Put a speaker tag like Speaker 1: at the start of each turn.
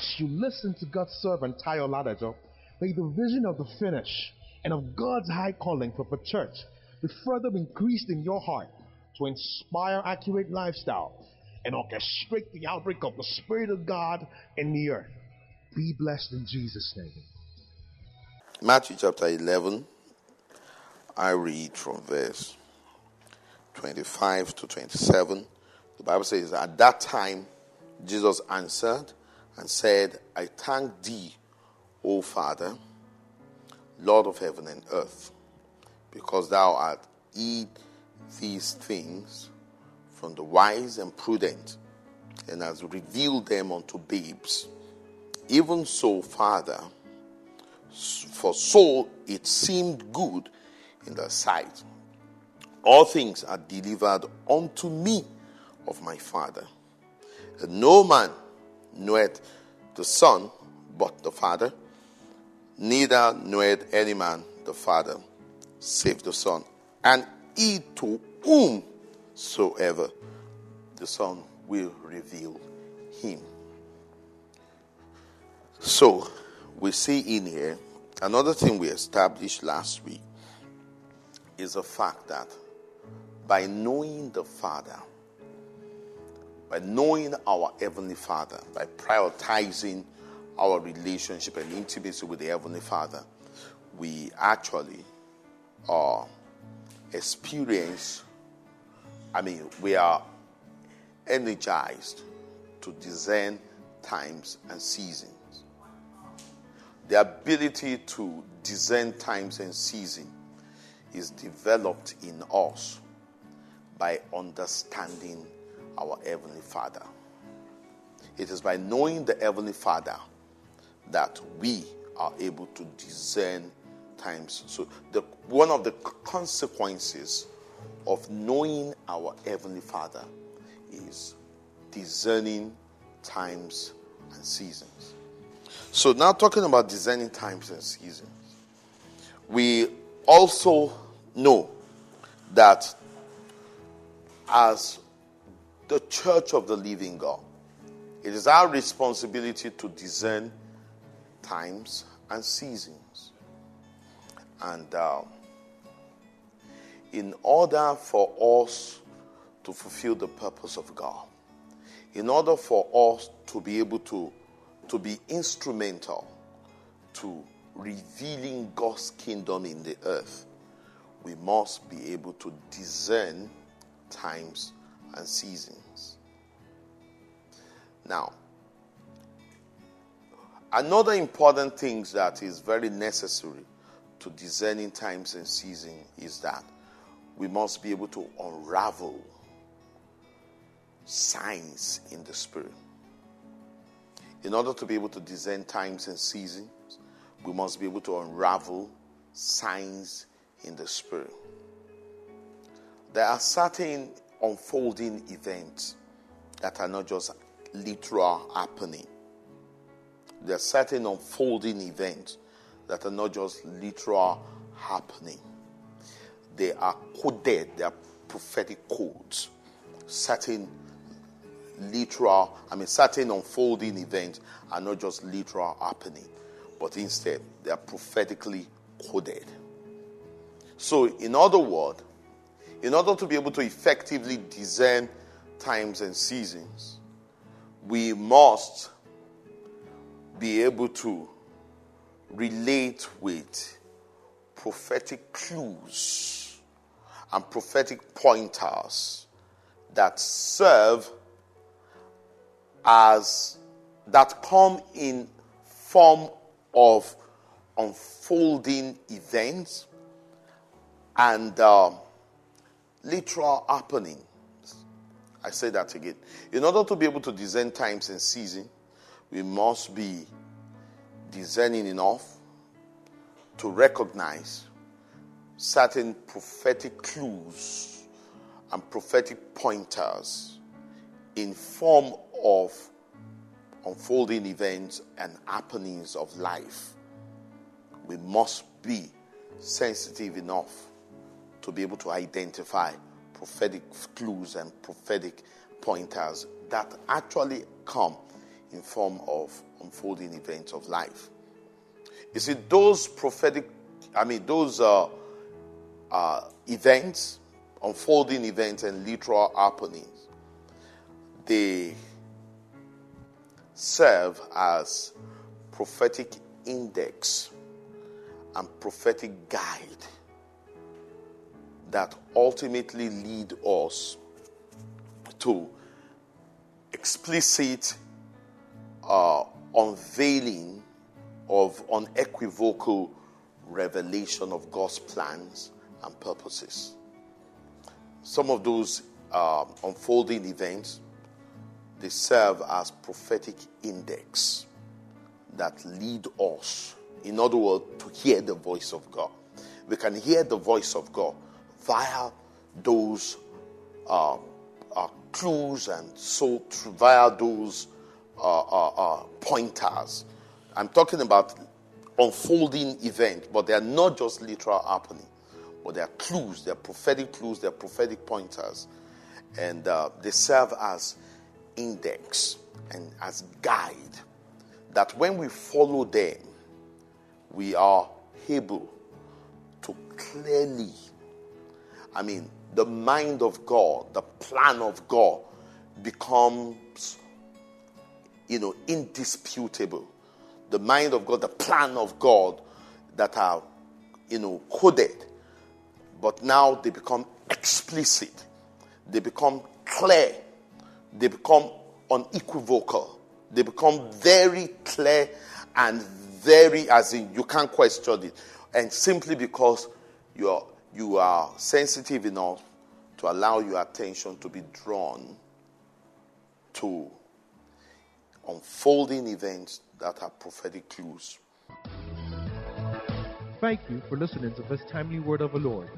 Speaker 1: as you listen to God's servant Tayo Ladajo, may the vision of the finish and of God's high calling for the church be further increased in your heart to inspire accurate lifestyle and orchestrate the outbreak of the Spirit of God in the earth. Be blessed in Jesus' name.
Speaker 2: Matthew chapter 11, I read from verse 25 to 27. The Bible says, At that time, Jesus answered and said, I thank thee, O Father, Lord of heaven and earth, because thou art hid these things from the wise and prudent, and hast revealed them unto babes. Even so, Father, for so it seemed good in thy sight. All things are delivered unto me of my Father. And no man knoweth the Son but the Father, neither knoweth any man the Father save the Son, and he to whomsoever the Son will reveal him. So, we see in here another thing we established last week is the fact that by knowing the Father, by knowing our Heavenly Father, by prioritizing our relationship and intimacy with the Heavenly Father, we actually uh, experience, I mean, we are energized to discern times and seasons. The ability to discern times and seasons is developed in us by understanding our Heavenly Father. It is by knowing the Heavenly Father that we are able to discern times. So, the, one of the consequences of knowing our Heavenly Father is discerning times and seasons. So, now talking about discerning times and seasons, we also know that as the church of the living God. It is our responsibility to discern times and seasons. And uh, in order for us to fulfill the purpose of God, in order for us to be able to, to be instrumental to revealing God's kingdom in the earth, we must be able to discern times and seasons. Now, another important thing that is very necessary to discerning times and seasons is that we must be able to unravel signs in the spirit. In order to be able to discern times and seasons, we must be able to unravel signs in the spirit. There are certain unfolding events that are not just literal happening. There are certain unfolding events that are not just literal happening. They are coded, they are prophetic codes. Certain literal, I mean, certain unfolding events are not just literal happening, but instead they are prophetically coded. So, in other words, in order to be able to effectively discern times and seasons, we must be able to relate with prophetic clues and prophetic pointers that serve as that come in form of unfolding events and uh, literal happenings. I say that again. In order to be able to discern times and seasons, we must be discerning enough to recognize certain prophetic clues and prophetic pointers in form of unfolding events and happenings of life. We must be sensitive enough to be able to identify prophetic clues and prophetic pointers that actually come in form of unfolding events of life. You see, those prophetic, I mean, those uh, uh, events, unfolding events, and literal happenings, they serve as prophetic index and prophetic guide that ultimately lead us to explicit uh, unveiling of unequivocal revelation of God's plans and purposes. Some of those uh, unfolding events they serve as prophetic index that lead us, in other words, to hear the voice of God. We can hear the voice of God via those uh, uh, clues and so via those uh, uh, uh, pointers. I'm talking about unfolding events, but they are not just literal happening, but they are clues, they are prophetic clues, they are prophetic pointers, and uh, they serve as index and as guide that when we follow them, we are able to clearly, I mean, the mind of God, the plan of God becomes, you know, indisputable. The mind of God, the plan of God that are, you know, coded, but now they become explicit, they become clear, they become unequivocal, they become very clear and very, as in, you can't question it. And simply because you're you are sensitive enough to allow your attention to be drawn to unfolding events that are prophetic clues.
Speaker 1: Thank you for listening to this timely word of the Lord.